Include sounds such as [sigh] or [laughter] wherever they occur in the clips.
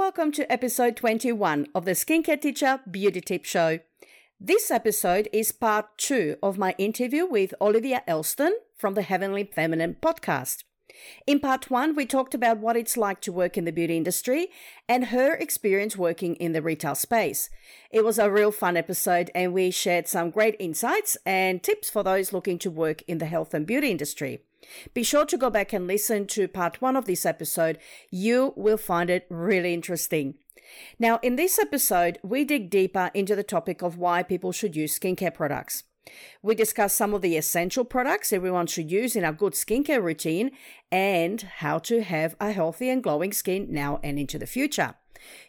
Welcome to episode 21 of the Skincare Teacher Beauty Tip Show. This episode is part two of my interview with Olivia Elston from the Heavenly Feminine podcast. In part one, we talked about what it's like to work in the beauty industry and her experience working in the retail space. It was a real fun episode, and we shared some great insights and tips for those looking to work in the health and beauty industry. Be sure to go back and listen to part one of this episode. You will find it really interesting. Now, in this episode, we dig deeper into the topic of why people should use skincare products. We discuss some of the essential products everyone should use in a good skincare routine and how to have a healthy and glowing skin now and into the future.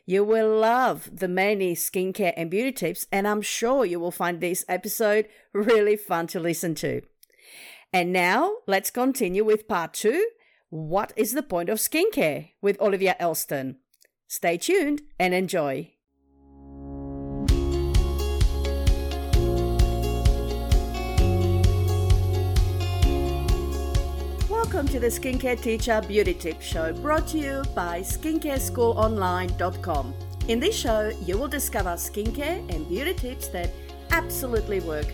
You will love the many skincare and beauty tips, and I'm sure you will find this episode really fun to listen to. And now let's continue with part two What is the point of skincare with Olivia Elston? Stay tuned and enjoy. Welcome to the Skincare Teacher Beauty Tip Show brought to you by SkincareSchoolOnline.com. In this show, you will discover skincare and beauty tips that absolutely work.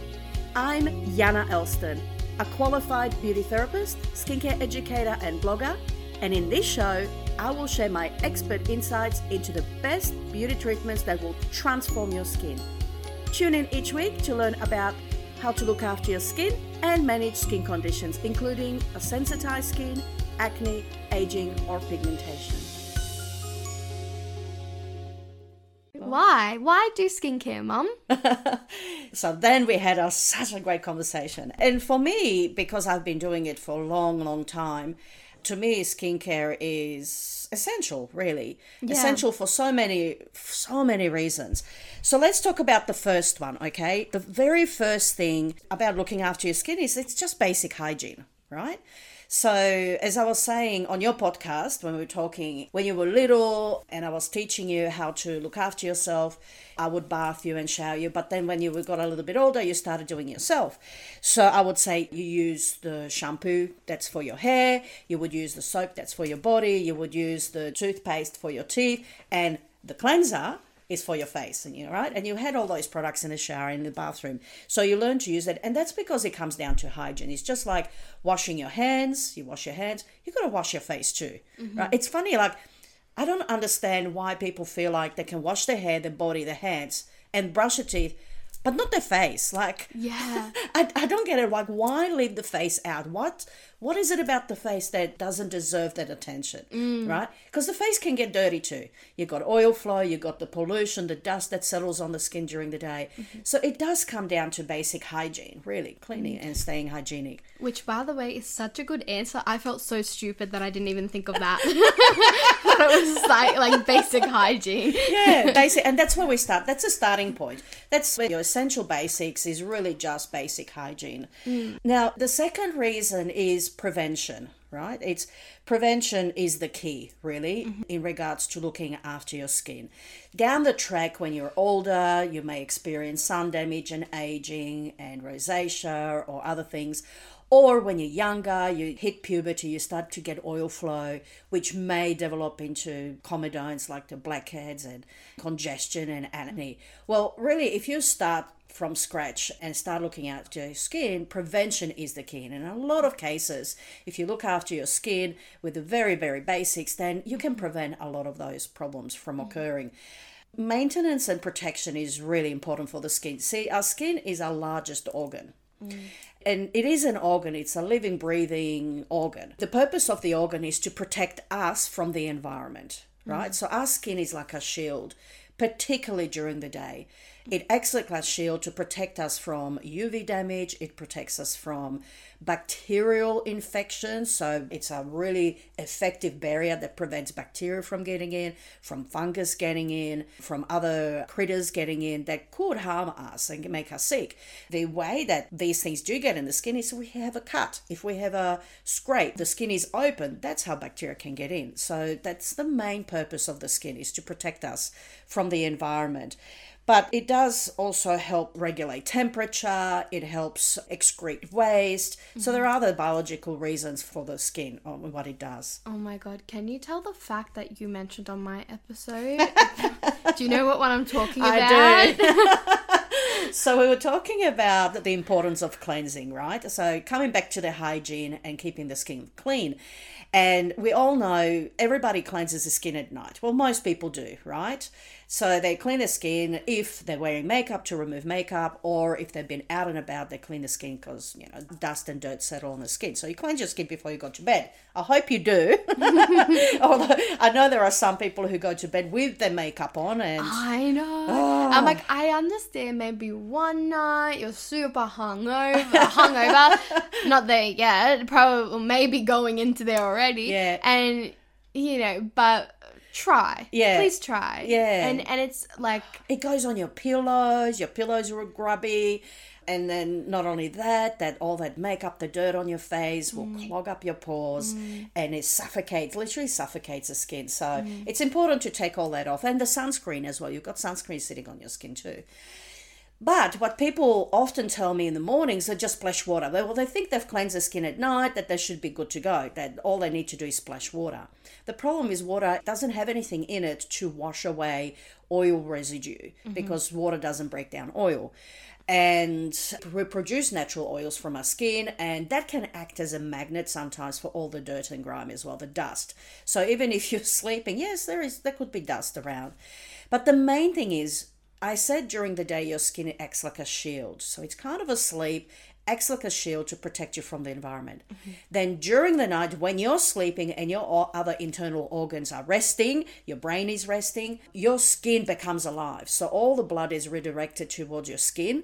I'm Yana Elston, a qualified beauty therapist, skincare educator, and blogger. And in this show, I will share my expert insights into the best beauty treatments that will transform your skin. Tune in each week to learn about how to look after your skin and manage skin conditions, including a sensitized skin, acne, aging, or pigmentation. Why? Why do skincare, Mum? [laughs] so then we had a, such a great conversation. And for me, because I've been doing it for a long, long time, to me, skincare is essential, really. Yeah. Essential for so many, so many reasons. So let's talk about the first one, okay? The very first thing about looking after your skin is it's just basic hygiene, right? So, as I was saying on your podcast, when we were talking, when you were little and I was teaching you how to look after yourself, I would bath you and shower you. But then when you got a little bit older, you started doing it yourself. So, I would say you use the shampoo that's for your hair, you would use the soap that's for your body, you would use the toothpaste for your teeth, and the cleanser is for your face and you right? And you had all those products in the shower in the bathroom. So you learn to use it and that's because it comes down to hygiene. It's just like washing your hands. You wash your hands. You got to wash your face too mm-hmm. right? It's funny like i don't understand why people feel like they can wash their hair their body their hands and brush their teeth but not their face. Like Yeah. [laughs] I, I don't get it. Like why leave the face out? What what is it about the face that doesn't deserve that attention mm. right? Because the face can get dirty too. You've got oil flow you've got the pollution the dust that settles on the skin during the day. Mm-hmm. So it does come down to basic hygiene really cleaning mm. and staying hygienic. Which, by the way, is such a good answer. I felt so stupid that I didn't even think of that. that [laughs] [laughs] it was like, like basic hygiene. yeah [laughs] basic and that's where we start. That's a starting point. That's where your essential basics is really just basic hygiene. Mm. Now the second reason is prevention right? It's prevention is the key really mm-hmm. in regards to looking after your skin. Down the track when you're older you may experience sun damage and aging and rosacea or other things or when you're younger, you hit puberty, you start to get oil flow, which may develop into comedones like the blackheads and congestion and acne. Well, really, if you start from scratch and start looking after your skin, prevention is the key. And in a lot of cases, if you look after your skin with the very, very basics, then you can prevent a lot of those problems from mm. occurring. Maintenance and protection is really important for the skin. See, our skin is our largest organ mm. And it is an organ it's a living breathing organ. The purpose of the organ is to protect us from the environment right? Mm. So our skin is like a shield particularly during the day it acts like a shield to protect us from uv damage. It protects us from bacterial infections so it's a really effective barrier that prevents bacteria from getting in from fungus getting in from other critters getting in that could harm us and make us sick. The way that these things do get in the skin is we have a cut. If we have a scrape the skin is open. That's how bacteria can get in. So that's the main purpose of the skin is to protect us from the environment. But it does also help regulate temperature, it helps excrete waste. So there are other biological reasons for the skin on what it does. Oh my god, can you tell the fact that you mentioned on my episode? [laughs] do you know what one I'm talking about? I do. [laughs] [laughs] so we were talking about the importance of cleansing, right? So coming back to the hygiene and keeping the skin clean. And we all know everybody cleanses the skin at night. Well, most people do, right? So they clean the skin if they're wearing makeup to remove makeup, or if they've been out and about, they clean the skin because you know dust and dirt settle on the skin. So you cleanse your skin before you go to bed. I hope you do. [laughs] Although I know there are some people who go to bed with their makeup on, and I know. Ah. I'm like, I understand maybe one night you're super hungover, [laughs] hungover, not there yet, probably maybe going into there already. Yeah. And, you know, but try. Yeah. Please try. Yeah. And, and it's like, it goes on your pillows. Your pillows are grubby. And then not only that, that all that makeup, the dirt on your face will mm. clog up your pores mm. and it suffocates, literally suffocates the skin. So mm. it's important to take all that off. And the sunscreen as well. You've got sunscreen sitting on your skin too. But what people often tell me in the mornings are just splash water. They, well, they think they've cleansed their skin at night, that they should be good to go, that all they need to do is splash water. The problem is water doesn't have anything in it to wash away oil residue mm-hmm. because water doesn't break down oil. And we produce natural oils from our skin, and that can act as a magnet sometimes for all the dirt and grime as well, the dust. So even if [laughs] you're sleeping, yes, there is there could be dust around. But the main thing is I said during the day your skin acts like a shield. So it's kind of asleep, acts like a shield to protect you from the environment. Mm-hmm. Then during the night, when you're sleeping and your other internal organs are resting, your brain is resting, your skin becomes alive. So all the blood is redirected towards your skin.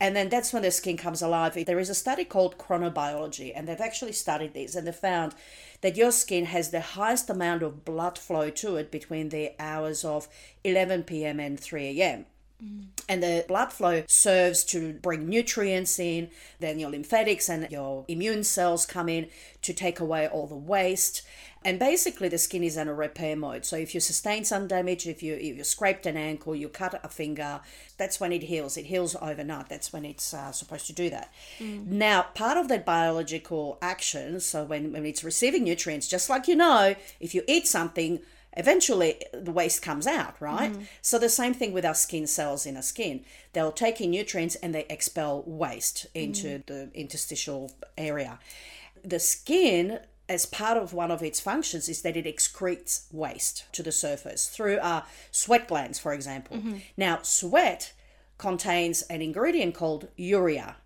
And then that's when the skin comes alive. There is a study called chronobiology, and they've actually studied this and they found that your skin has the highest amount of blood flow to it between the hours of 11 p.m. and 3 a.m. And the blood flow serves to bring nutrients in, then your lymphatics and your immune cells come in to take away all the waste. And basically, the skin is in a repair mode. So, if you sustain some damage, if you if you scraped an ankle, you cut a finger, that's when it heals. It heals overnight. That's when it's uh, supposed to do that. Now, part of that biological action, so when, when it's receiving nutrients, just like you know, if you eat something, eventually the waste comes out, right? Mm-hmm. So the same thing with our skin cells in our skin. They'll take in nutrients and they expel waste into mm-hmm. the interstitial area. The skin as part of one of its functions is that it excretes waste to the surface through our sweat glands, for example. Mm-hmm. Now, sweat contains an ingredient called urea,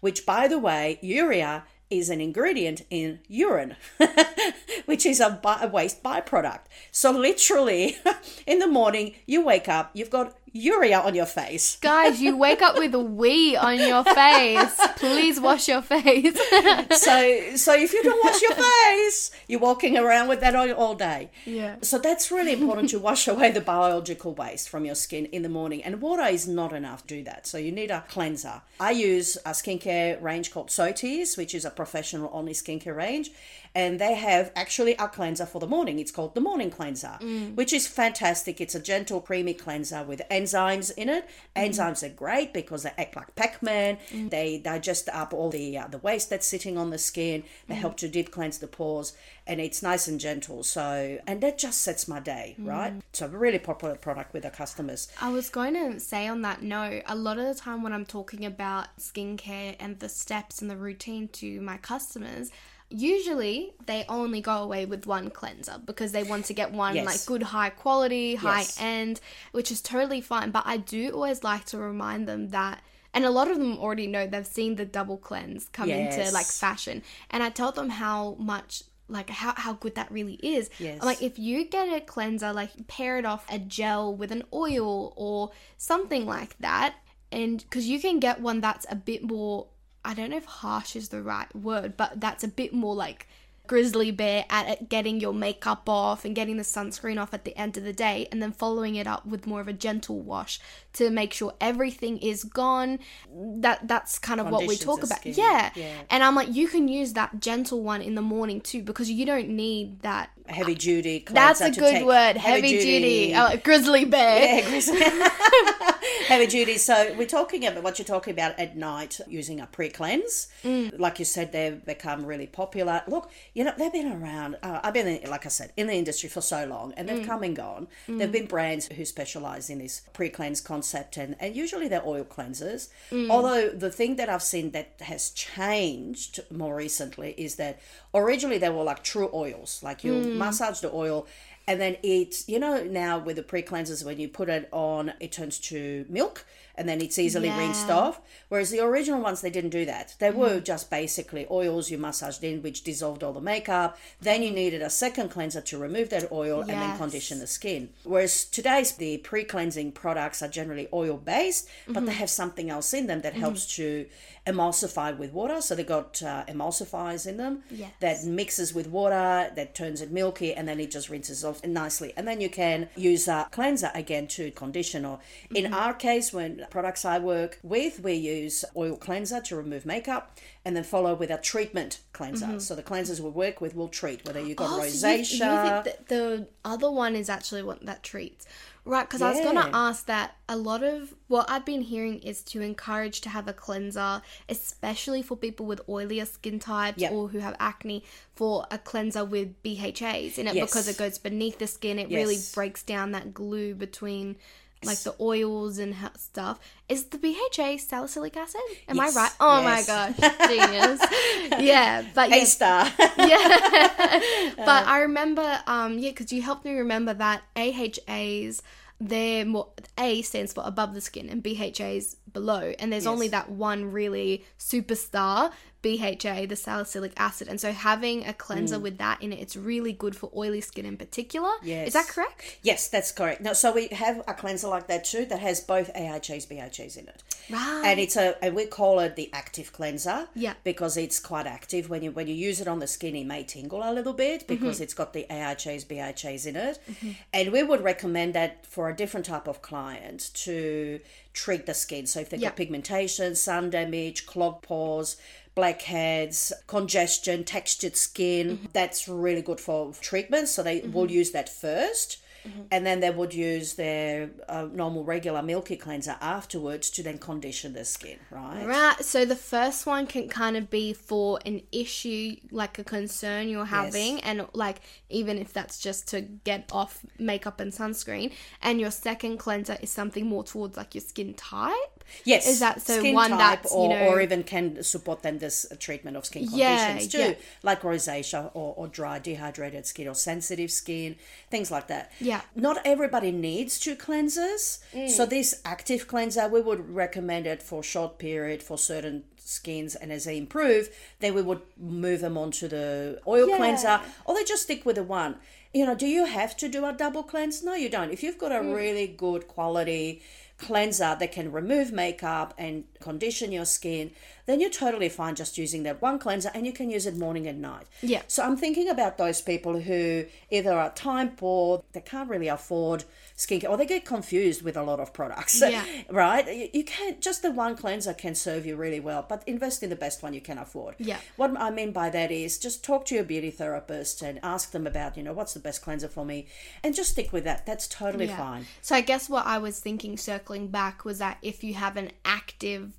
which, by the way, urea is an ingredient in urine, [laughs] which is a, by, a waste byproduct. So, literally, [laughs] in the morning, you wake up, you've got urea on your face. [laughs] guys, you wake up with a wee on your face. Please wash your face. [laughs] so, so if you don't wash your face, you're walking around with that all, all day. Yeah. So that's really important to wash away the biological waste from your skin in the morning. And water is not enough to do that. So you need a cleanser. I use a skincare range called Sothys, which is a professional only skincare range. And they have actually a cleanser for the morning. It's called the morning cleanser, mm. which is fantastic. It's a gentle, creamy cleanser with enzymes in it. Mm. Enzymes are great because they act like Pac-Man. Mm. They digest up all the uh, the waste that's sitting on the skin. They help to deep cleanse the pores, and it's nice and gentle. So, and that just sets my day, right? So, a really popular product with our customers. I was going to say on that note, a lot of the time when I'm talking about skincare and the steps and the routine to my customers, usually they only go away with one cleanser because they want to get one Yes. like good high quality, high Yes. end, which is totally fine. But I do always like to remind them that and a lot of them already know they've seen the double cleanse come into like fashion. And I tell them how much like how, how good that really is. Yes. Like if you get a cleanser, like pair it off a gel with an oil or something like that, and because you can get one that's a bit more, I don't know if harsh is the right word, but that's a bit more like grizzly bear at, getting your makeup off and getting the sunscreen off at the end of the day and then following it up with more of a gentle wash to make sure everything is gone that that's kind of what we talk about yeah. Yeah. and i'm like you can use that gentle one in the morning too because you don't need that Heavy duty. that's a good word heavy, duty, Oh, grizzly bear Yeah, grizzly. [laughs] heavy duty. So we're talking about what you're talking about at night using a pre-cleanse. Mm. Like you said, they've become really popular. Look, you know they've been around. Uh, I've been, in, like I said, in the industry for so long, and they've Mm. come and gone. There've been brands who specialize in this pre-cleanse concept, and and usually they're oil cleansers. Mm. Although the thing that I've seen that has changed more recently is that originally they were like true oils, like you Mm. massage the oil and then it's, you know now with the pre-cleansers when you put it on it turns to milk and then it's easily Yeah. rinsed off whereas the original ones they didn't do that they were Mm-hmm. just basically oils you massaged in which dissolved all the makeup then you needed a second cleanser to remove that oil and then condition the skin whereas today's the pre-cleansing products are generally oil based but Mm-hmm. they have something else in them that helps to emulsify with water so they got uh, emulsifiers in them Yes. that mixes with water that turns it milky and then it just rinses off nicely. And then you can use a cleanser again to condition or in mm-hmm. our case when products i work with we use oil cleanser to remove makeup and then follow with a treatment cleanser. Mm-hmm. So the cleansers we work with will treat whether you've got Oh, so you- you rosacea. that the other one is actually what that treats. Right, because I was going to ask that a lot of what I've been hearing is to encourage to have a cleanser, especially for people with oilier skin types Yep. or who have acne, for a cleanser with BHAs in it because it goes beneath the skin. It really breaks down that glue between like the oils and ha- stuff. Is the BHA salicylic acid? Am Yes, I right? Oh yes. my gosh, [laughs] genius. yeah, but a [laughs] yeah, star [laughs] yeah. but I remember, um, yeah, because you helped me remember that AHAs, they're more, A stands for above the skin and BHAs below. And there's only that one really superstar, BHA, the salicylic acid. And so having a cleanser Mm. with that in it, it's really good for oily skin in particular. Yes. Is that correct? yes that's correct no so we have a cleanser like that too that has both ahas bhas in it Right. and it's a and we call it the active cleanser Yeah. because it's quite active when you when you use it on the skin it may tingle a little bit because Mm-hmm. it's got the AHAs BHAs in it and we would recommend that for a different type of client to treat the skin so if they've Yeah. got pigmentation sun damage clogged pores blackheads congestion textured skin Mm-hmm. that's really good for treatment so they will use that 1st Mm-hmm. and then they would use their uh, normal regular milky cleanser afterwards to then condition the skin right Right. So the first one can kind of be for an issue, like a concern you're having, and like even if that's just to get off makeup and sunscreen. And your second cleanser is something more towards like your skin type. Yes. Is that so skin one type that's, you or, know- or even can support then this treatment of skin Yeah, conditions too, yeah. like rosacea or, or dry dehydrated skin or sensitive skin, things like that. Yeah. Not everybody needs two cleansers. Mm. So this active cleanser, we would recommend it for short period for certain skins and as they improve, then we would move them onto the oil Yeah. cleanser or they just stick with the one. You know, do you have to do a double cleanse? No, you don't. If you've got a Mm. really good quality cleanser that can remove makeup and condition your skin, then you're totally fine just using that one cleanser and you can use it morning and night. Yeah. So I'm thinking about those people who either are time poor, they can't really afford skincare, or they get confused with a lot of products. Yeah. [laughs] right? You, can't, just the one cleanser can serve you really well, but invest in the best one you can afford. Yeah. What I mean by that is just talk to your beauty therapist and ask them about, you know, what's the best cleanser for me and just stick with that. That's totally Yeah. fine. So I guess what I was thinking, circling back, was that if you have an active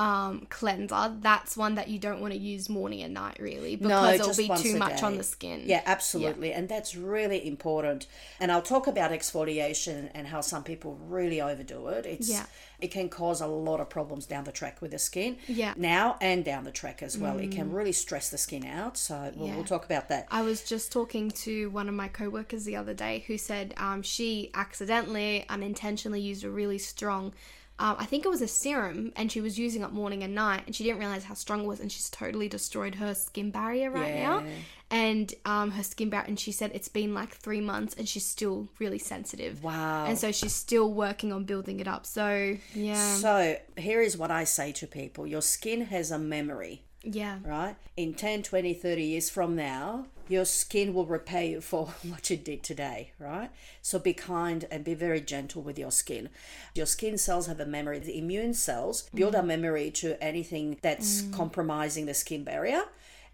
um, cleanser, that's one that you don't want to use morning and night, really, because it'll be too much on the skin. Yeah, absolutely. And that's really important. And I'll talk about exfoliation and how some people really overdo it. It's Yeah. it can cause a lot of problems down the track with the skin. Yeah. Now and down the track as well. It can really stress the skin out. So we'll, Yeah. we'll talk about that. I was just talking to one of my coworkers the other day who said um, she accidentally, unintentionally used a really strong, um, I think it was a serum, and she was using it morning and night, and she didn't realize how strong it was, and she's totally destroyed her skin barrier right now. And um, her skin barrier, and she said it's been like three months, and she's still really sensitive. Wow. And so she's still working on building it up. So yeah, So here is what I say to people: Your skin has a memory. Yeah. right? In 10, 20, 30 years from now, your skin will repay you for [laughs] what you did today, right? So be kind and be very gentle with your skin. Your skin cells have a memory. The immune cells build a mm. memory to anything that's mm. compromising the skin barrier.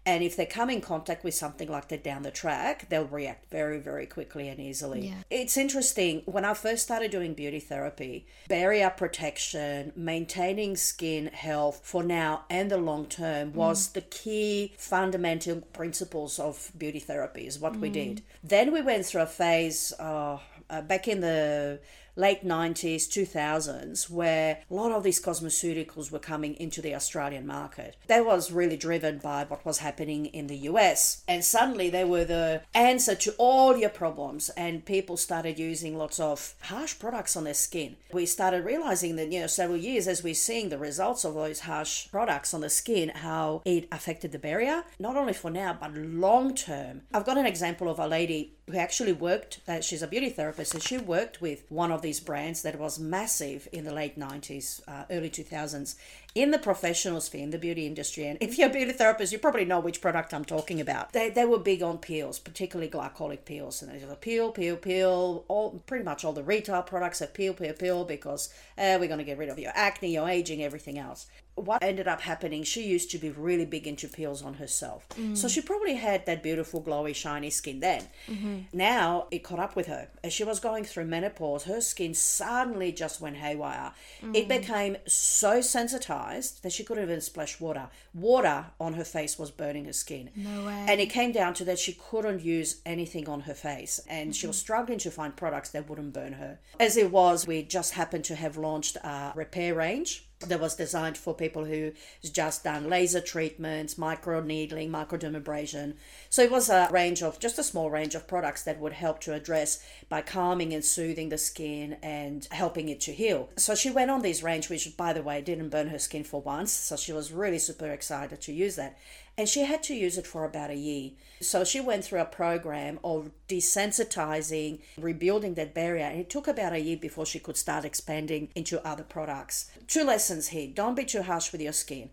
And if they come in contact with something like that down the track, they'll react very, very quickly and easily. Yeah. It's interesting. When I first started doing beauty therapy, barrier protection, maintaining skin health for now and the long term was the key fundamental principles of beauty therapy, is what we did. Then we went through a phase uh, uh, back in the late 90s, 2000s, where a lot of these cosmeceuticals were coming into the Australian market. That was really driven by what was happening in the US. And suddenly they were the answer to all your problems, and people started using lots of harsh products on their skin. We started realizing that, you know, several years as we're seeing the results of those harsh products on the skin, how it affected the barrier, not only for now, but long term. I've got an example of a lady who actually worked, uh, she's a beauty therapist, and she worked with one of these brands that was massive in the late 90s, uh, early 2000s in the professional sphere, in the beauty industry. And if you're a beauty therapist, you probably know which product I'm talking about. They, they were big on peels, particularly glycolic peels. And they were peel, peel, peel. All Pretty much all the retail products have peel, peel, peel because uh, we're going to get rid of your acne, your aging, everything else what ended up happening, she used to be really big into peels on herself. So mm. she probably had that beautiful, glowy, shiny skin then. Mm-hmm. Now it caught up with her. As she was going through menopause, her skin suddenly just went haywire. It mm. became so sensitized that she couldn't even splash water. Water on her face was burning her skin. No way. And it came down to that she couldn't use anything on her face and she was struggling to find products that wouldn't burn her. As it was, we just happened to have launched a repair range that was designed for people who just done laser treatments, micro needling, microdermabrasion. So it was a range of just a small range of products that would help to address by calming and soothing the skin and helping it to heal. So she went on this range, which by the way didn't burn her skin for once. So she was really super excited to use that. And she had to use it for about a year. So she went through a program of desensitizing, rebuilding that barrier. And it took about a year before she could start expanding into other products. Two lessons here don't be too harsh with your skin.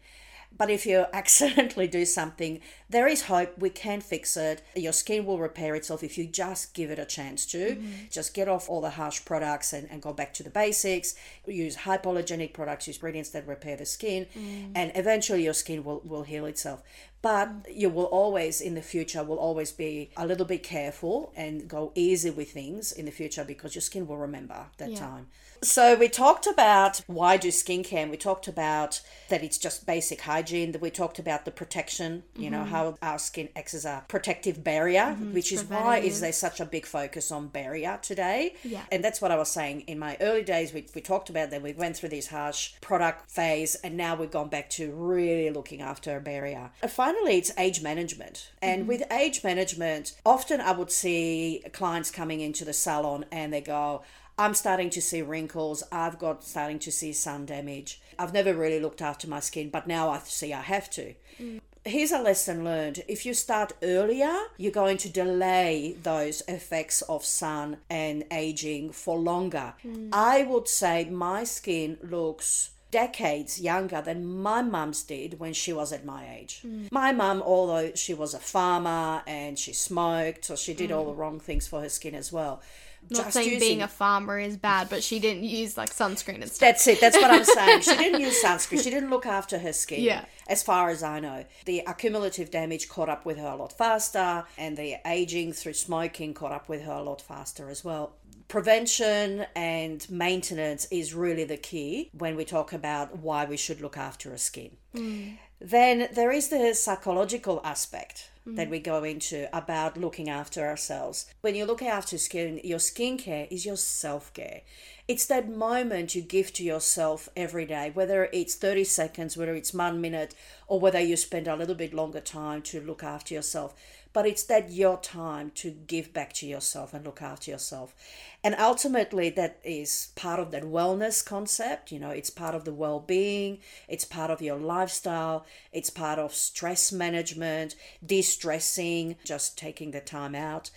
But if you [laughs] accidentally do something, there is hope. We can fix it. Your skin will repair itself if you just give it a chance to. Mm-hmm. Just get off all the harsh products and, and go back to the basics. Use hypoallergenic products, use ingredients that repair the skin, mm. and eventually your skin will, will heal itself. But mm. you will always, in the future, will always be a little bit careful and go easy with things in the future because your skin will remember that Yeah. time. So we talked about why do skincare, and we talked about that it's just basic hygiene. That we talked about the protection, you know, mm-hmm. how our skin acts as a protective barrier, mm-hmm. which is why is there such a big focus on barrier today. Yeah. And that's what I was saying in my early days. We, we talked about that we went through this harsh product phase, and now we've gone back to really looking after a barrier. And finally, it's age management. And mm-hmm. with age management, often I would see clients coming into the salon and they go, I'm starting to see wrinkles. I've got starting to see sun damage. I've never really looked after my skin, but now I see I have to. Mm. Here's a lesson learned. If you start earlier, you're going to delay those effects of sun and aging for longer. Mm. I would say my skin looks decades younger than my mum's did when she was at my age. Mm. My mum, although she was a farmer and she smoked, so she did all the wrong things for her skin as well. Not saying being a farmer is bad, but she didn't use like sunscreen and stuff. That's it. That's what I'm saying. She didn't [laughs] use sunscreen. She didn't look after her skin. Yeah. As far as I know, the accumulative damage caught up with her a lot faster, and the aging through smoking caught up with her a lot faster as well. Prevention and maintenance is really the key when we talk about why we should look after our skin. Hmm. Then there is the psychological aspect that mm-hmm. we go into about looking after ourselves. When you look after skin, your skincare is your self care. It's that moment you give to yourself every day, whether it's 30 seconds, whether it's one minute, or whether you spend a little bit longer time to look after yourself. But it's that your time to give back to yourself and look after yourself. And ultimately, that is part of that wellness concept. You know, it's part of the well being, it's part of your lifestyle, it's part of stress management, de stressing, just taking the time out.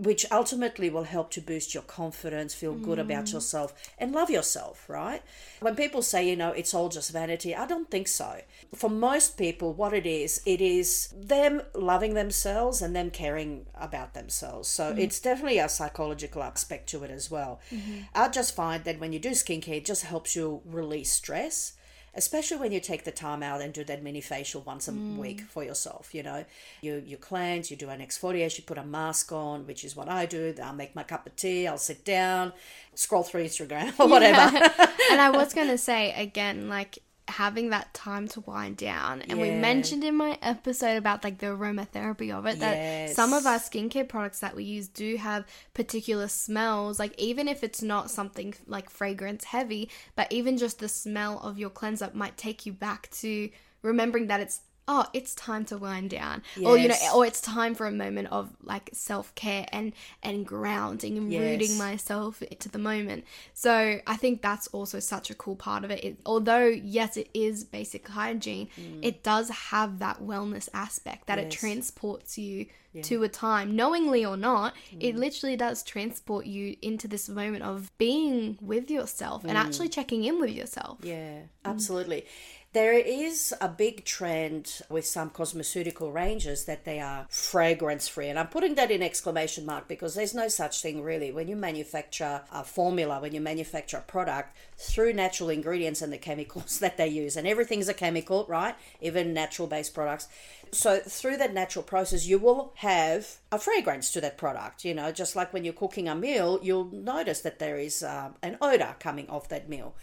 Which ultimately will help to boost your confidence, feel good about mm. yourself, and love yourself, right? When people say, you know, it's all just vanity, I don't think so. For most people, what it is, it is them loving themselves and them caring about themselves. So mm. it's definitely a psychological aspect to it as well. Mm-hmm. I just find that when you do skincare, it just helps you release stress especially when you take the time out and do that mini facial once a mm. week for yourself you know. You you cleanse you do an exfoliation you put a mask on which is what i do. I'll make my cup of tea i'll sit down scroll through instagram [laughs] or whatever. [laughs] And I was going to say again, like having that time to wind down. And we mentioned in my episode about like the aromatherapy of it that some of our skincare products that we use do have particular smells. Like even if it's not something like fragrance heavy, but even just the smell of your cleanser might take you back to remembering that it's oh it's time to wind down. Or you know or it's time for a moment of like self-care and and grounding and rooting myself into the moment. So i think that's also such a cool part of it, it although yes it is basic hygiene it does have that wellness aspect that it Mm. Transports you to a time knowingly or not it Mm. literally does transport you into this moment of being with yourself Mm. and actually checking in with yourself Yeah, absolutely. There is a big trend with some cosmeceutical ranges that they are fragrance free. And I'm putting that in exclamation mark because there's no such thing really. When you manufacture a formula, when you manufacture a product through natural ingredients and the chemicals [laughs] that they use, and everything's a chemical, right? Even natural based products. So through that natural process, you will have a fragrance to that product. You know, just like when you're cooking a meal, you'll notice that there is um, an odor coming off that meal.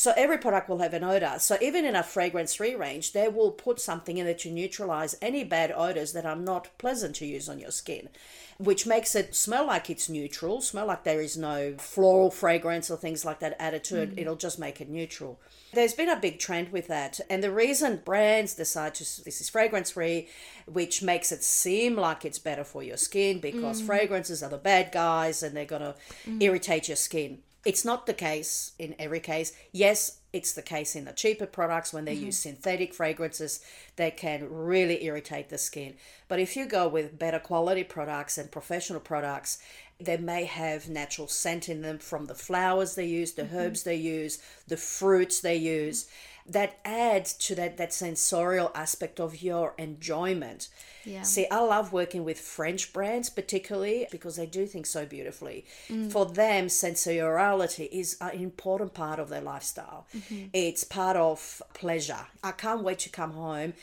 So every product will have an odor. So even in a fragrance free range, they will put something in it to neutralize any bad odors that are not pleasant to use on your skin, which makes it smell like it's neutral, smell like there is no floral fragrance or things like that added to it. Mm. It'll just make it neutral. There's been a big trend with that. And the reason brands decide to, this is fragrance free, which makes it seem like it's better for your skin because mm. fragrances are the bad guys and they're going to mm. irritate your skin. It's not the case in every case. Yes, it's the case in the cheaper products when they mm-hmm. use synthetic fragrances, they can really irritate the skin. But if you go with better quality products and professional products, they may have natural scent in them from the flowers they use, the mm-hmm. herbs they use, the fruits they use. That adds to that, that sensorial aspect of your enjoyment. Yeah. See, I love working with French brands, particularly because they do things so beautifully. Mm. For them, sensoriality is an important part of their lifestyle. Mm-hmm. It's part of pleasure. I can't wait to come home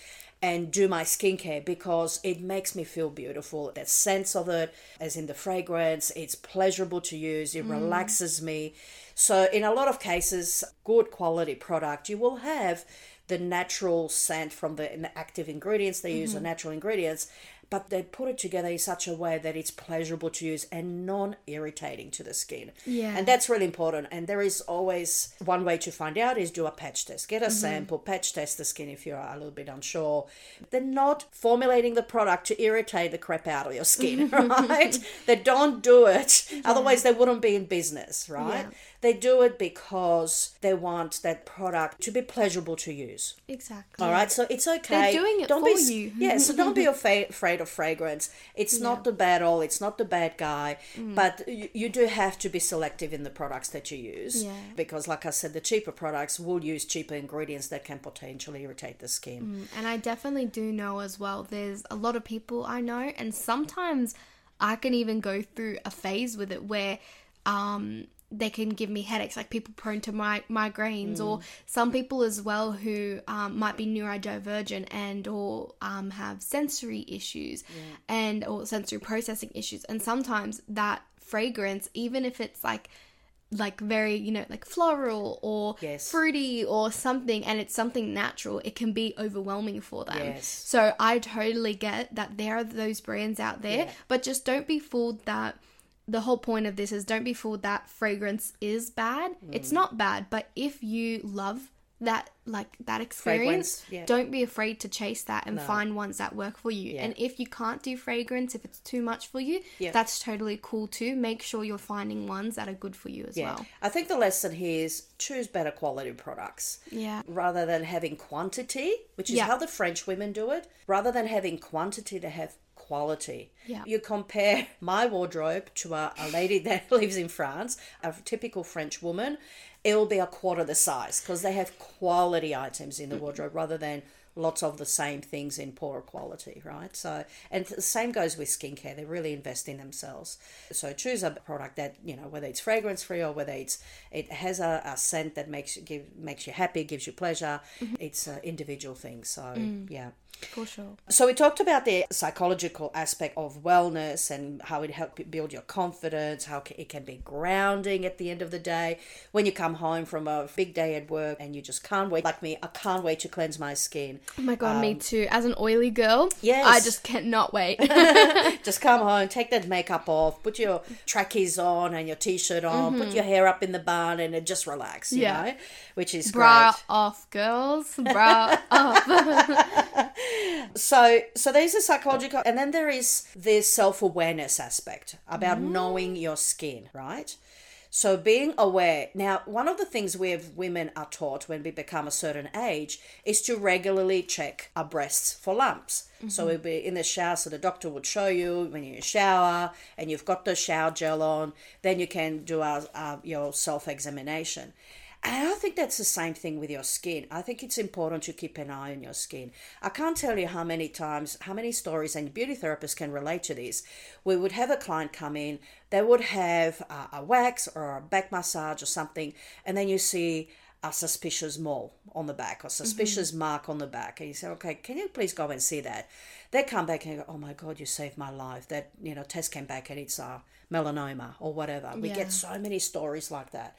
and do my skincare because it makes me feel beautiful. The sense of it, as in the fragrance, it's pleasurable to use, it mm. relaxes me. So, in a lot of cases, good quality product, you will have the natural scent from the active ingredients they use, the mm-hmm. natural ingredients, but they put it together in such a way that it's pleasurable to use and non irritating to the skin. Yeah. And that's really important. And there is always one way to find out is do a patch test. Get a mm-hmm. sample, patch test the skin if you're a little bit unsure. They're not formulating the product to irritate the crap out of your skin, [laughs] right? [laughs] they don't do it. Otherwise, they wouldn't be in business, right? Yeah. They do it because they want that product to be pleasurable to use. exactly All right, so it's okay. They're doing it don't for be, you. yeah, so don't be [laughs] afraid, afraid of fragrance. It's not the bad all. It's not the bad guy. Mm. But you, you do have to be selective in the products that you use. Yeah. Because, like I said, the cheaper products will use cheaper ingredients that can potentially irritate the skin. Mm, And I definitely do know as well, there's a lot of people I know, and sometimes I can even go through a phase with it where um, they can give me headaches, like people prone to mi- migraines, or some people as well who um, might be neurodivergent and or um, have sensory issues and or sensory processing issues. And sometimes that fragrance, even if it's like like very you know like floral or Yes. fruity or something and it's something natural it can be overwhelming for them Yes. so i totally get that there are those brands out there Yeah. but just don't be fooled that the whole point of this is don't be fooled that fragrance is bad Mm. it's not bad but if you love that like that experience yeah. don't be afraid to chase that and find ones that work for you Yeah. and if you can't do fragrance if it's too much for you Yeah. that's totally cool too make sure you're finding ones that are good for you as well I think the lesson here is choose better quality products. yeah rather than having quantity, which is how the French women do it, rather than having quantity, they have quality. Yeah. You compare my wardrobe to a, a lady [laughs] that lives in France, a typical French woman, it will be a quarter the size because they have quality items in the wardrobe rather than lots of the same things in poor quality, right? So, and the same goes with skincare. They really invest in themselves. So choose a product that you know whether it's fragrance free or whether it's it has a, a scent that makes you give makes you happy, gives you pleasure. Mm-hmm. It's an individual thing. So mm. yeah. For sure. So we talked about the psychological aspect of wellness and how it helps build your confidence, how it can be grounding at the end of the day. When you come home from a big day at work and you just can't wait, like me, I can't wait to cleanse my skin. Oh my god, me um, too. As an oily girl, Yes. I just cannot wait. [laughs] [laughs] Just come home, take that makeup off, put your trackies on and your t-shirt on, put mm-hmm. your hair up in the bun, and just relax. You Yeah. know, which is Bra great. off, girls. [laughs] Bra off. So, so there's a psychological, and then there is this self awareness aspect about mm. knowing your skin, right? So, being aware. Now, one of the things we have women are taught when we become a certain age is to regularly check our breasts for lumps. So, mm-hmm. we'll be in the shower, so the doctor would show you when you're in the shower and you've got the shower gel on, then you can do our, our, your self examination. And I think that's the same thing with your skin. I think it's important to keep an eye on your skin. I can't tell you how many times, how many stories, and beauty therapists can relate to this. We would have a client come in, they would have a, a wax or a back massage or something, and then you see a suspicious mole on the back or suspicious mm-hmm. mark on the back. And you say, okay, can you please go and see that? They come back and go, oh my God, you saved my life. That, you know, test came back and it's a melanoma or whatever. We get so many stories like that.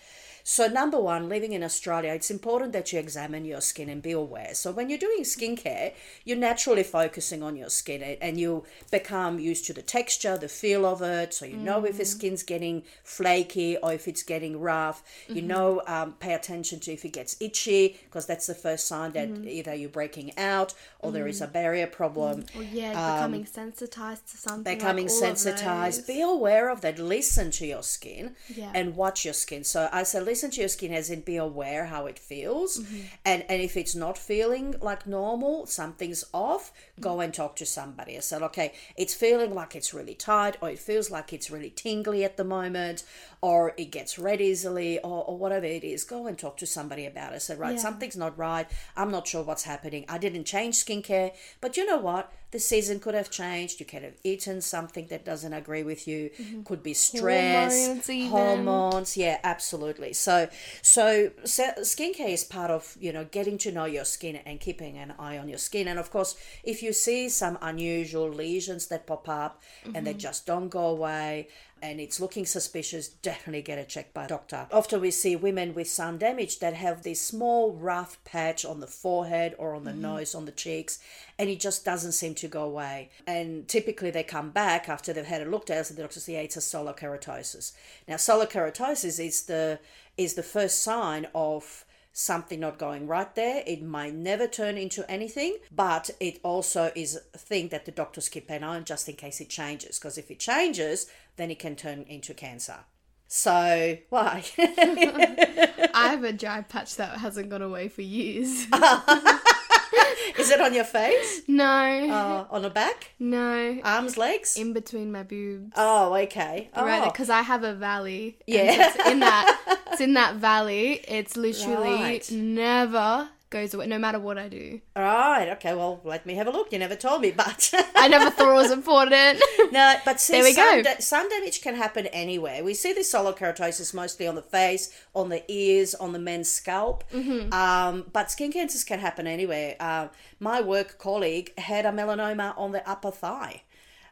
So, number one, living in Australia, it's important that you examine your skin and be aware. So, when you're doing skincare, you're naturally focusing on your skin and- you become used to the texture, the feel of it. So, you know if your mm. skin's getting flaky or if it's getting rough. You mm-hmm. know, um, pay attention to if it gets itchy because that's the first sign that mm-hmm. either you're breaking out or there is a mm. barrier problem Or yeah, um, becoming sensitized to something. becoming of sensitized. Be aware of that. Listen to your skin Yeah. and watch your skin. So I say listen to your skin as in be aware how it feels. Mm-hmm. And and if it's not feeling like normal, something's off, go and talk to somebody. I said, okay, it's feeling like it's really tight or it feels like it's really tingly at the moment or it gets red easily or, or whatever it is. Go and talk to somebody about it. Said, right, Yeah. something's not right. I'm not sure what's happening. I didn't change skincare, but you know what? The season could have changed. You could have eaten something that doesn't agree with you. Could be stress, Mm-hmm. Hormones hormones. Yeah, absolutely. So, so, so skincare is part of you know getting to know your skin and keeping an eye on your skin. And of course, if you see some unusual lesions that pop up and Mm-hmm. they just don't go away, and it's looking suspicious, definitely get it checked by a doctor. Often we see women with sun damage that have this small rough patch on the forehead or on the mm. nose, on the cheeks, and it just doesn't seem to go away. And typically they come back after they've had it looked at, and the doctor says, yeah, it's a solar keratosis. Now, solar keratosis is the is the first sign of something not going right there. It might never turn into anything, but it also is a thing that the doctors keep an eye on just in case it changes. Because if it changes, then it can turn into cancer. So, why? [laughs] I have a dry patch that hasn't gone away for years. [laughs] [laughs] is it on your face? no, Uh, on the back? no. Arms, legs? In between my boobs. Oh, okay. Oh, Right, because I have a valley. Yeah. it's in that. It's in that [laughs] valley. It's literally Right. never goes away, no matter what I do. All right, Okay, well, let me have a look. You never told me, but. I never thought it was [laughs] important. [laughs] No, but see, There we sun, go. da- sun damage can happen anywhere. We see this solar keratosis mostly on the face, on the ears, on the men's scalp. Mm-hmm. Um, but skin cancers can happen anywhere. Uh, my work colleague had a melanoma on the upper thigh.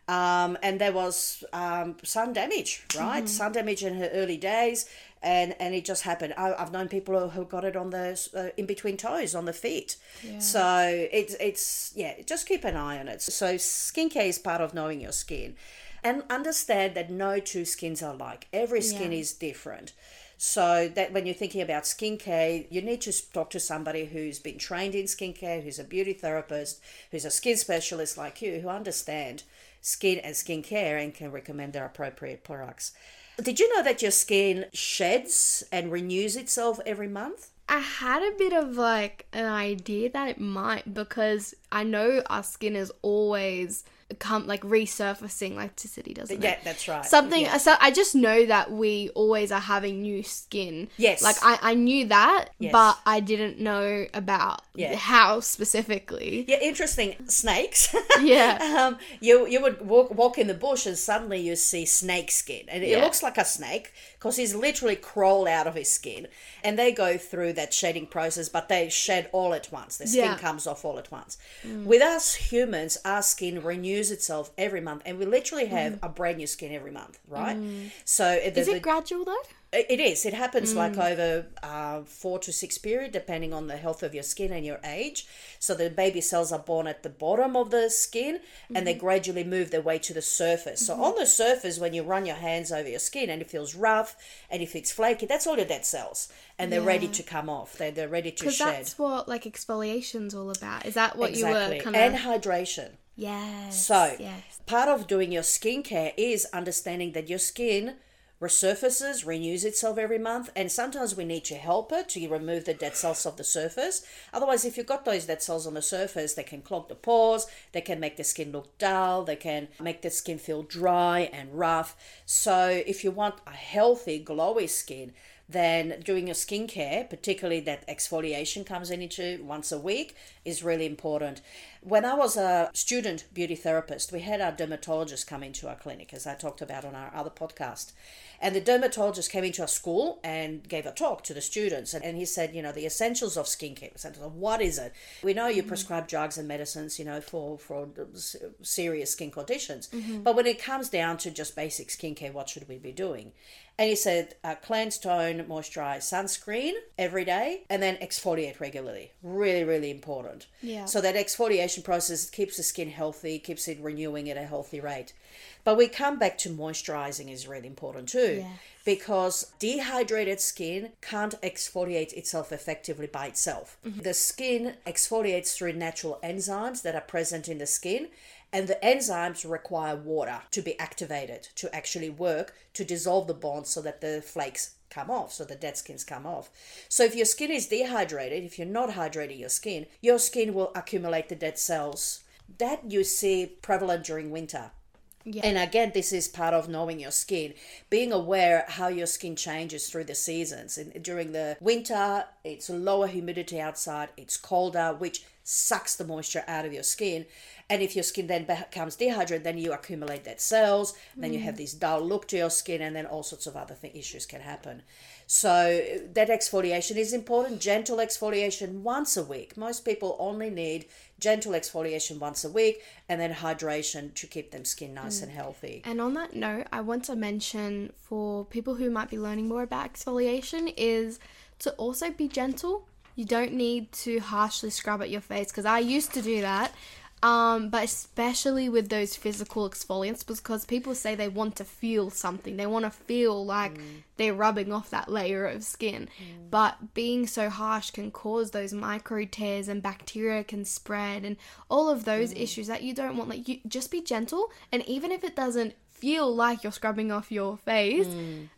Um, and there was um, sun damage, right? Mm-hmm. Sun damage in her early days, and and it just happened. I, I've known people who- got it on the uh, in between toes on the feet. So it's it's yeah, just keep an eye on it. So skincare is part of knowing your skin, and understand that no two skins are alike. Every skin Yeah. is different. So that when you're thinking about skincare, you need to talk to somebody who's been trained in skincare, who's a beauty therapist, who's a skin specialist like you, who understand skin and skincare and can recommend their appropriate products. Did you know that your skin sheds and renews itself every month? I had a bit of like an idea that it might because I know our skin is always come like resurfacing like City doesn't Yeah, it? that's right. Something Yeah. so I just know that we always are having new skin. Yes. Like I, I knew that, Yes. but I didn't know about Yeah. how specifically. Yeah, interesting. Snakes. [laughs] Yeah. um, you you would walk, walk in the bush and suddenly you see snake skin, and it Yeah. looks like a snake because he's literally crawled out of his skin, and they go through that shedding process, but they shed all at once. The skin. Mm. comes off all at once. With us humans, our skin renews itself every month, and we literally have a brand new skin every month, right? So the, Mm. Is the- it gradual though? it is. It happens like Mm. over uh, four to six period, depending on the health of your skin and your age. So the baby cells are born at the bottom of the skin, and they Mm-hmm. gradually move their way to the surface. So on the surface, when you run your hands over your skin and it feels rough and if it's flaky, that's all your dead cells, and they're ready to come off. They're they're ready to Because shed. that's what like exfoliation's all about. Is that what you exactly, were kind and hydration. Yes. So, yes. part of doing your skincare is understanding that your skin resurfaces, renews itself every month, and sometimes we need to help it to remove the dead cells of the surface. Otherwise, if you've got those dead cells on the surface, they can clog the pores, they can make the skin look dull, they can make the skin feel dry and rough. So, if you want a healthy, glowy skin, then doing your skincare, particularly that exfoliation comes into once a week, is really important. When I was a student beauty therapist, we had our dermatologist come into our clinic, as I talked about on our other podcast. And the dermatologist came into our school and gave a talk to the students. And, and he said, you know, the essentials of skincare. Essentials what is it? We know you prescribe drugs and medicines, you know, for, for serious skin conditions. But when it comes down to just basic skincare, what should we be doing? And he said, uh, cleanse, tone, moisturize, sunscreen every day, and then exfoliate regularly. Really, really important. Yeah. So that exfoliation process keeps the skin healthy, keeps it renewing at a healthy rate. But we come back to moisturizing is really important too, Yes. because dehydrated skin can't exfoliate itself effectively by itself. Mm-hmm. The skin exfoliates through natural enzymes that are present in the skin, and the enzymes require water to be activated to actually work to dissolve the bonds so that the flakes come off, so the dead skins come off. So if your skin is dehydrated, if you're not hydrating your skin, your skin will accumulate the dead cells. That you see prevalent during winter. Yeah. And again, this is part of knowing your skin, being aware how your skin changes through the seasons. And during the winter, it's lower humidity outside, it's colder, which sucks the moisture out of your skin. And if your skin then becomes dehydrated, then you accumulate dead cells, then you have mm. this dull look to your skin, and then all sorts of other th- issues can happen. So that exfoliation is important. Gentle exfoliation once a week. Most people only need gentle exfoliation once a week, and then hydration to keep them skin nice and mm. healthy. And on that note, I want to mention for people who might be learning more about exfoliation is to also be gentle. You don't need to harshly scrub at your face because I used to do that. Um, but especially with those physical exfoliants, because people say they want to feel something, they want to feel like mm. they're rubbing off that layer of skin. Mm. But being so harsh can cause those micro tears, and bacteria can spread, and all of those mm. issues that you don't want. Like, you just be gentle, and even if it doesn't feel like you're scrubbing off your face,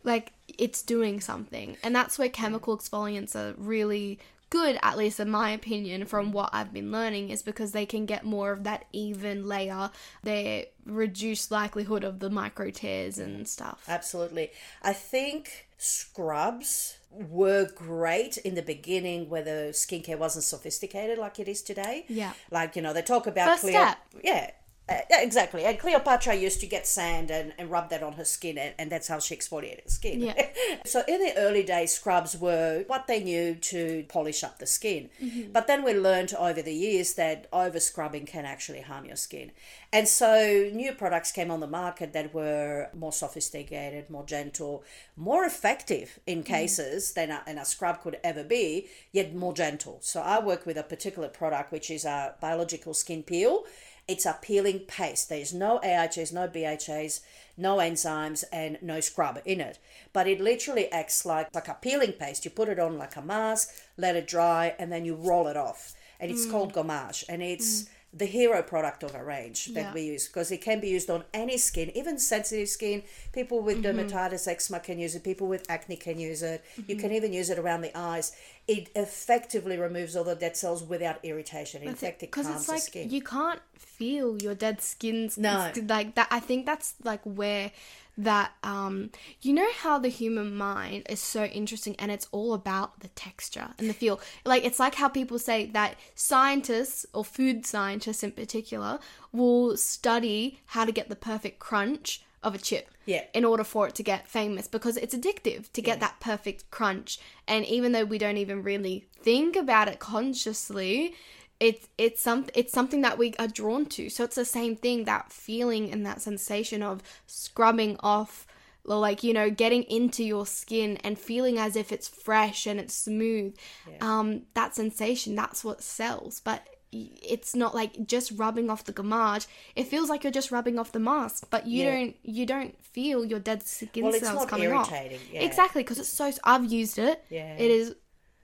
like it's doing something. And that's where chemical exfoliants are really good, at least in my opinion, from mm. what I've been learning, is because they can get more of that even layer. They reduce likelihood of the micro tears and mm. stuff. Absolutely. I think scrubs were great in the beginning where the skincare wasn't sophisticated like it is today. Yeah. Like, you know, they talk about First Cleo- step. Yeah. Uh, yeah, exactly. And Cleopatra used to get sand and, and rub that on her skin, and, and that's how she exfoliated her skin. Yeah. [laughs] so in the early days, scrubs were what they knew to polish up the skin. But then we learned over the years that over scrubbing can actually harm your skin. And so new products came on the market that were more sophisticated, more gentle, more effective in cases than a, than a scrub could ever be, yet more gentle. So I work with a particular product which is a biological skin peel. It's a peeling paste. There's no AHAs, no BHAs, no enzymes, and no scrub in it. But it literally acts like, like a peeling paste. You put it on like a mask, let it dry, and then you roll it off. And it's hmm. called gommage. And it's hmm. The hero product of a range that Yeah. we use because it can be used on any skin, even sensitive skin. People with mm-hmm. dermatitis, eczema can use it. People with acne can use it. You mm-hmm. can even use it around the eyes. It effectively removes all the dead cells without irritation. In fact, it calms it's like the skin. you can't feel your dead skin's No. like that i think that's like where that um you know how the human mind is so interesting and it's all about the texture and the feel like it's like how people say that scientists or food scientists in particular will study how to get the perfect crunch of a chip Yeah. in order for it to get famous because it's addictive to get that perfect crunch. And even though we don't even really think about it consciously, it's it's some it's something that we are drawn to. So it's the same thing that feeling and that sensation of scrubbing off like you know getting into your skin and feeling as if it's fresh and it's smooth um that sensation that's what sells but it's not like just rubbing off the gommage it feels like you're just rubbing off the mask but you Yeah. don't you don't feel your dead skin Well, cells coming off yeah. exactly because it's so i've used it Yeah. it is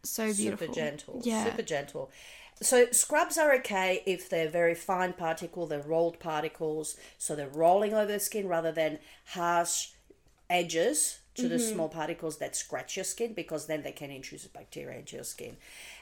so beautiful Super gentle. yeah Super gentle. So scrubs are okay if they're very fine particle, they're rolled particles, so they're rolling over the skin rather than harsh edges to the Mm-hmm. small particles that scratch your skin because then they can introduce bacteria into your skin.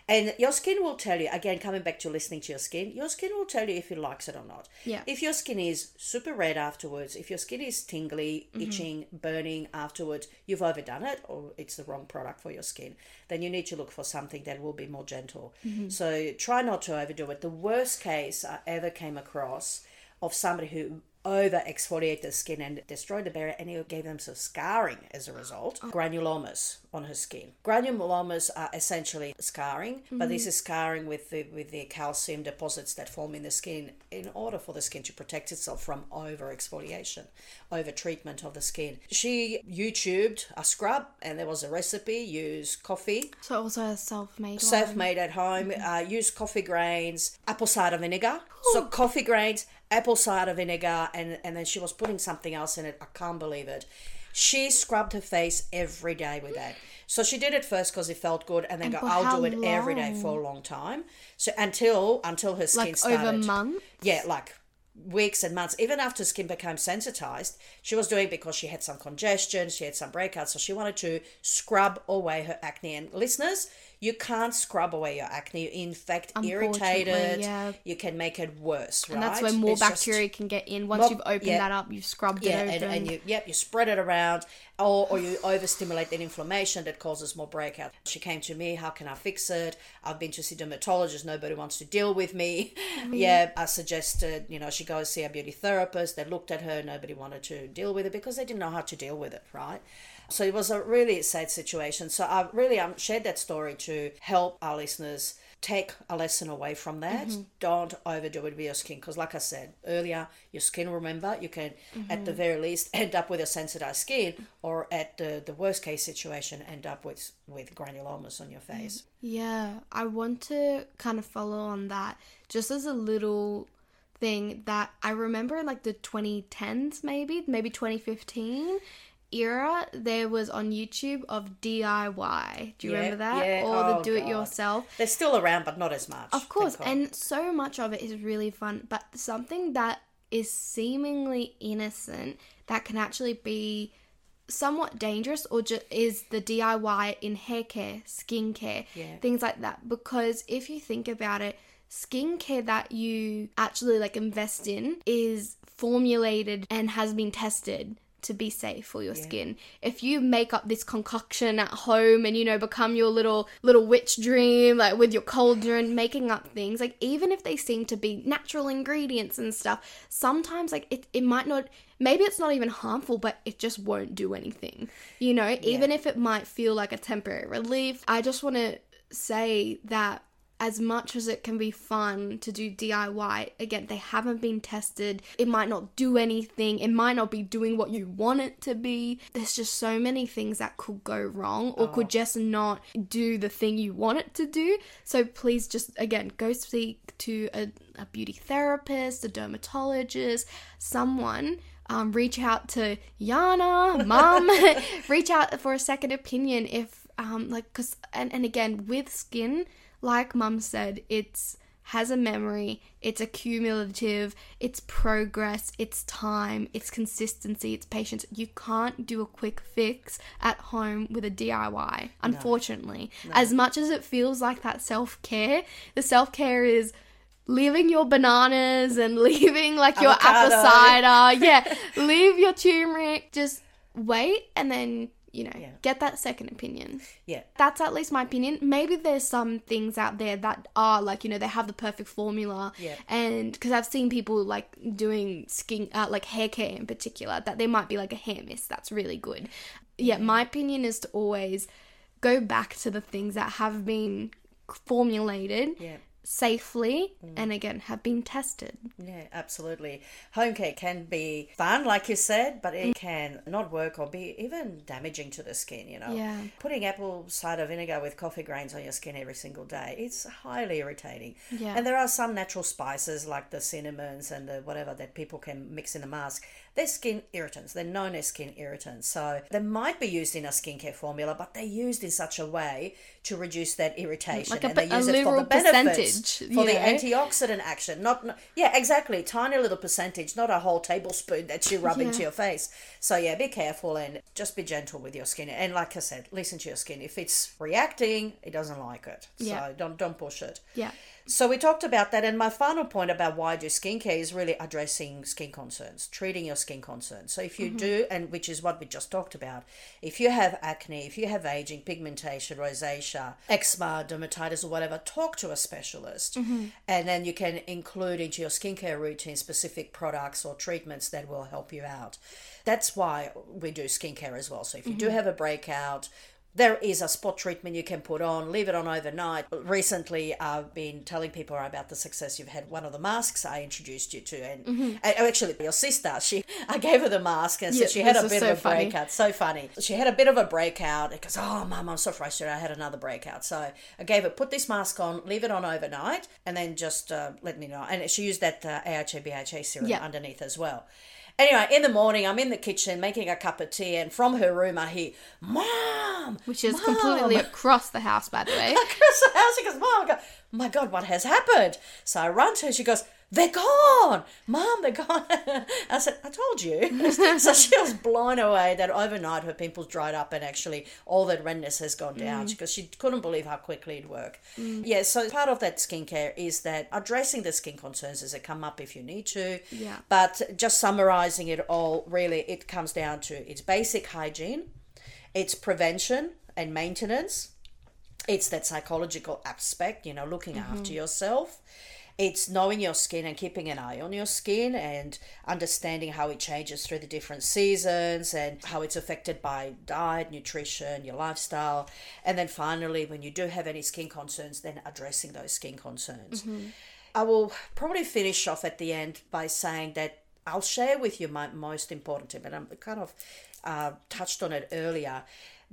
And your skin will tell you, again, coming back to listening to your skin, your skin will tell you if it likes it or not. Yeah. If your skin is super red afterwards, if your skin is tingly, Mm-hmm. itching, burning afterwards, you've overdone it or it's the wrong product for your skin, then you need to look for something that will be more gentle. Mm-hmm. So try not to overdo it. The worst case I ever came across of somebody who over exfoliated the skin and destroyed the barrier and it gave them some scarring as a result. Granulomas on her skin. Granulomas are essentially scarring, but this is scarring with the with the calcium deposits that form in the skin in order for the skin to protect itself from over exfoliation, over treatment of the skin. She YouTubed a scrub and there was a recipe, use coffee, so also a self-made self-made at home. Uh, use coffee grains, apple cider vinegar. So coffee grains, apple cider vinegar, and and then she was putting something else in it. I can't believe it. She scrubbed her face every day with that. So she did it first because it felt good, and then And go, I'll do it every day for a long time. So until until her skin like started over months yeah, like weeks and months. Even after skin became sensitized, she was doing it because she had some congestion, she had some breakouts, so she wanted to scrub away her acne. And listeners, you can't scrub away your acne. In fact, irritate Unfortunately, it. yeah. You can make it worse, right? and that's where more It's just- bacteria can get in once More- you've opened yeah. that up you've scrubbed yeah, it and, open and you yep, you spread it around or, or you overstimulate that inflammation that causes more breakout. She came to me, how can I fix it? I've been to see dermatologists, nobody wants to deal with me. Mm-hmm. Yeah, I suggested, you know, she goes see a beauty therapist. They looked at her, nobody wanted to deal with it because they didn't know how to deal with it, right? So it was a really sad situation. So I really um, shared that story to help our listeners take a lesson away from that. Don't overdo it with your skin because, like I said earlier, your skin, remember, you can at the very least [laughs] end up with a sensitized skin, or at the, the worst case situation, end up with, with granulomas on your face. Yeah, I want to kind of follow on that just as a little thing that I remember in like the 2010s, maybe, maybe 2015 era, there was on YouTube of DIY. Do you Yeah, remember that? yeah. Or Oh, the do it yourself. They're still around, but not as much. Of course, and so much of it is really fun, but something that is seemingly innocent that can actually be somewhat dangerous or ju- is the DIY in hair care, skincare, Yeah. things like that. Because if you think about it, skincare that you actually like invest in is formulated and has been tested to be safe for your skin. If you make up this concoction at home and you know become your little little witch dream like with your cauldron making up things like even if they seem to be natural ingredients and stuff sometimes like it, it might not maybe it's not even harmful but it just won't do anything you know? Even if it might feel like a temporary relief i just want to say that as much as it can be fun to do DIY, again, they haven't been tested. It might not do anything. It might not be doing what you want it to be. There's just so many things that could go wrong or could just not do the thing you want it to do. So please just, again, go speak to a, a beauty therapist, a dermatologist, someone. Um, reach out to Jana, [laughs] mom. reach out for a second opinion if, um, like, because, and, and again, with skin, like mum said, it's has a memory, it's accumulative, it's progress, it's time, it's consistency, it's patience. You can't do a quick fix at home with a DIY, unfortunately. As much as it feels like that self care, the self care is leaving your bananas and [laughs] leaving like your apple cider. [laughs] Yeah, leave your turmeric. Just wait and then, you know, Yeah. get that second opinion. Yeah. That's at least my opinion. Maybe there's some things out there that are like, you know, they have the perfect formula. Yeah. And because I've seen people like doing skin, uh, like hair care in particular, that there might be like a hair mist that's really good. Yeah, my opinion is to always go back to the things that have been formulated Yeah. Safely mm. and again have been tested. Yeah, absolutely. Home care can be fun, like you said, but it mm. can not work or be even damaging to the skin, you know. Yeah. Putting apple cider vinegar with coffee grains on your skin every single day, it's highly irritating. Yeah. And there are some natural spices like the cinnamons and the whatever that people can mix in the mask. They're skin irritants. They're known as skin irritants. So they might be used in a skincare formula, but they're used in such a way to reduce that irritation. Like a and they use it for the benefits, percentage, for the antioxidant action. Not, not yeah, exactly. Tiny little percentage, not a whole tablespoon that you rub into your face. So yeah, be careful and just be gentle with your skin. And like I said, listen to your skin. If it's reacting, it doesn't like it. Yeah. So don't don't push it. Yeah. So we talked about that, and my final point about why do skincare is really addressing skin concerns, treating your skin concerns. So if you mm-hmm. do, and which is what we just talked about, if you have acne, if you have aging, pigmentation, rosacea, eczema, dermatitis, or whatever, talk to a specialist, mm-hmm. and then you can include into your skincare routine specific products or treatments that will help you out. That's why we do skincare as well. So if you do mm-hmm. have a breakout, there is a spot treatment you can put on, leave it on overnight. Recently, I've been telling people about the success you've had. One of the masks I introduced you to, and and actually, your sister, she, I gave her the mask, and so Yeah, she had a bit so of a funny. breakout. So funny. She had a bit of a breakout. It goes, oh, mum, I'm so frustrated. I had another breakout. So I gave her, put this mask on, leave it on overnight, and then just uh, let me know. And she used that uh, AHA BHA serum Yeah. underneath as well. Anyway, in the morning, I'm in the kitchen making a cup of tea, and from her room, I hear, Mom! Which is Mom!" completely across the house, by the way. [laughs] across the house. She goes, Mom, I go, my God, what has happened? So I run to her. She goes, they're gone. Mom, they're gone. [laughs] I said, I told you. so [laughs] she was blown away that overnight her pimples dried up and actually all that redness has gone down mm. because she couldn't believe how quickly it worked. Mm. Yeah, so part of that skincare is that addressing the skin concerns as they come up if you need to. Yeah. But just summarizing it all, really, it comes down to it's basic hygiene, it's prevention and maintenance, it's that psychological aspect, you know, looking after mm-hmm. yourself. It's knowing your skin and keeping an eye on your skin and understanding how it changes through the different seasons and how it's affected by diet, nutrition, your lifestyle. And then finally, when you do have any skin concerns, then addressing those skin concerns. I will probably finish off at the end by saying that I'll share with you my most important tip, and I'm kind of uh, touched on it earlier.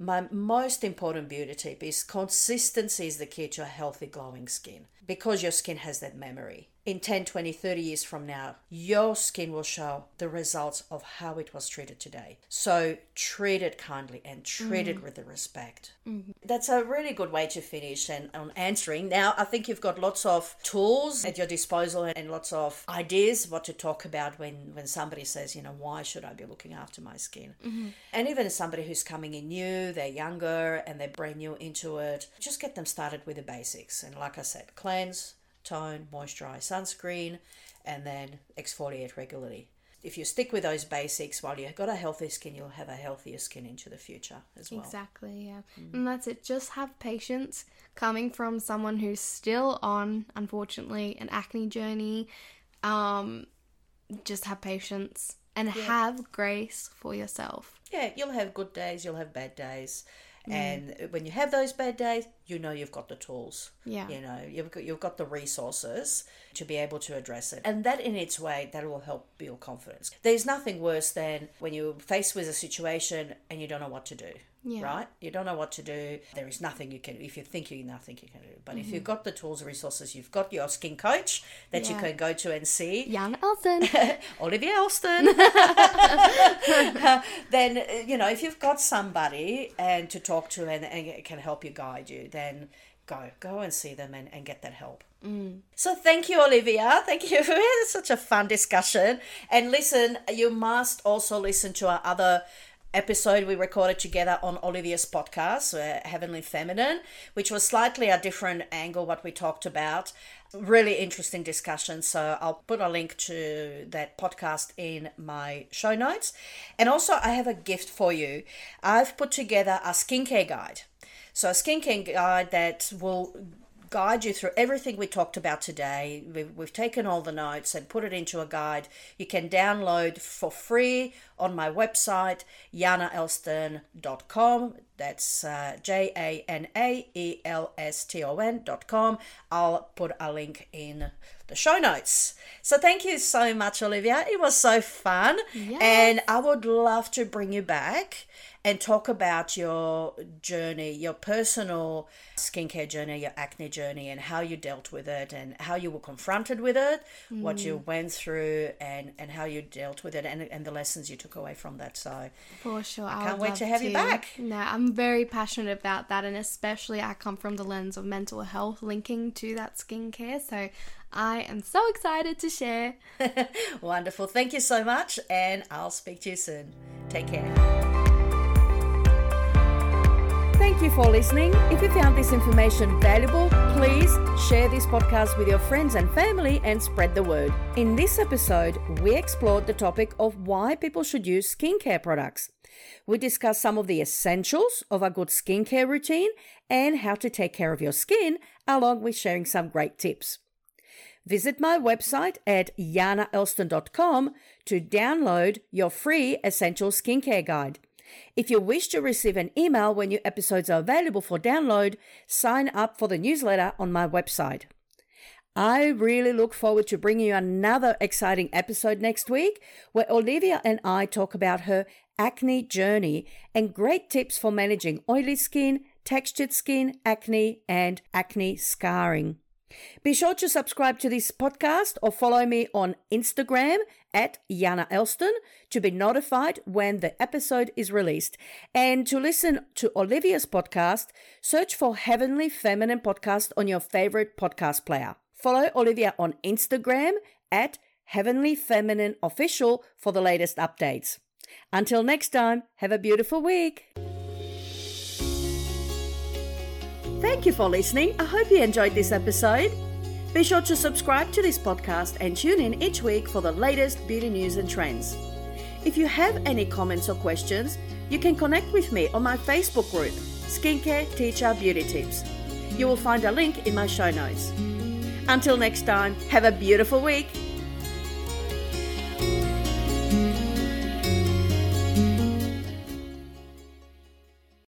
My most important beauty tip is consistency is the key to a healthy, glowing skin because your skin has that memory. In 10, 20, 30 years from now, your skin will show the results of how it was treated today. So treat it kindly and treat it mm. with the respect. Mm-hmm. That's a really good way to finish and on answering. Now, I think you've got lots of tools at your disposal and lots of ideas what to talk about when when somebody says, you know, why should I be looking after my skin? Mm-hmm. And even somebody who's coming in new, they're younger and they're brand new into it, just get them started with the basics. And like I said, cleanse, tone, moisturize, sunscreen, and then exfoliate regularly. If you stick with those basics while you've got a healthy skin, you'll have a healthier skin into the future as well. Exactly, yeah. And that's it. Just have patience coming from someone who's still on, unfortunately, an acne journey. Um, just have patience and have grace for yourself. yeah, you'll have good days, you'll have bad days. Mm. And when you have those bad days, you know you've got the tools. Yeah. You know, you've got, you've got the resources to be able to address it. And that in its way, that will help build confidence. There's nothing worse than when you're faced with a situation and you don't know what to do. Yeah. right? You don't know what to do. There is nothing you can if you think you nothing you can do. But if you've got the tools and resources, you've got your skin coach that you Mm-hmm. Can go to and see. [laughs] Jan Elson. [laughs] Olivia Elston. [laughs] then uh, you know if you've got somebody and to talk to and, and it can help you guide you, then go go and see them and, and get that help. So thank you, Olivia. Thank you. Had such a fun discussion. And listen, you must also listen to our other episode we recorded together on Olivia's podcast, uh, Heavenly Feminine, which was slightly a different angle what we talked about. Really interesting discussion. So I'll put a link to that podcast in my show notes. And also, I have a gift for you. I've put together a skincare guide. So a skincare guide that will guide you through everything we talked about today. We've, we've taken all the notes and put it into a guide. You can download for free on my website, janaelston.com. That's uh, J A N A E L S T O N.com. I'll put a link in the show notes. So thank you so much, Olivia. It was so fun. And I would love to bring you back and talk about your journey, your personal skincare journey, your acne journey, and how you dealt with it, and how you were confronted with it, what you mm. went through, and and how you dealt with it, and and the lessons you took away from that. So For sure. I, can't wait to have you back. No, I'm very passionate about that, and especially I come from the lens of mental health linking to that skincare. So I am so excited to share. [laughs] wonderful! Thank you so much, and I'll speak to you soon. Take care. Thank you for listening. If you found this information valuable, please share this podcast with your friends and family and spread the word. In this episode, we explored the topic of why people should use skincare products. We discussed some of the essentials of a good skincare routine and how to take care of your skin, along with sharing some great tips. Visit my website at janaelston.com to download your free essential skincare guide. If you wish to receive an email when new episodes are available for download, sign up for the newsletter on my website. I really look forward to bringing you another exciting episode next week where Olivia and I talk about her acne journey and great tips for managing oily skin, textured skin, acne, and acne scarring. Be sure to subscribe to this podcast or follow me on Instagram at Jana Elston to be notified when the episode is released. And to listen to Olivia's podcast, search for Heavenly Feminine Podcast on your favorite podcast player. Follow Olivia on Instagram at Heavenly Feminine Official for the latest updates. Until next time, have a beautiful week. Thank you for listening. I hope you enjoyed this episode. Be sure to subscribe to this podcast and tune in each week for the latest beauty news and trends. If you have any comments or questions, you can connect with me on my Facebook group, Skincare Teacher Beauty Tips. You will find a link in my show notes. Until next time, have a beautiful week.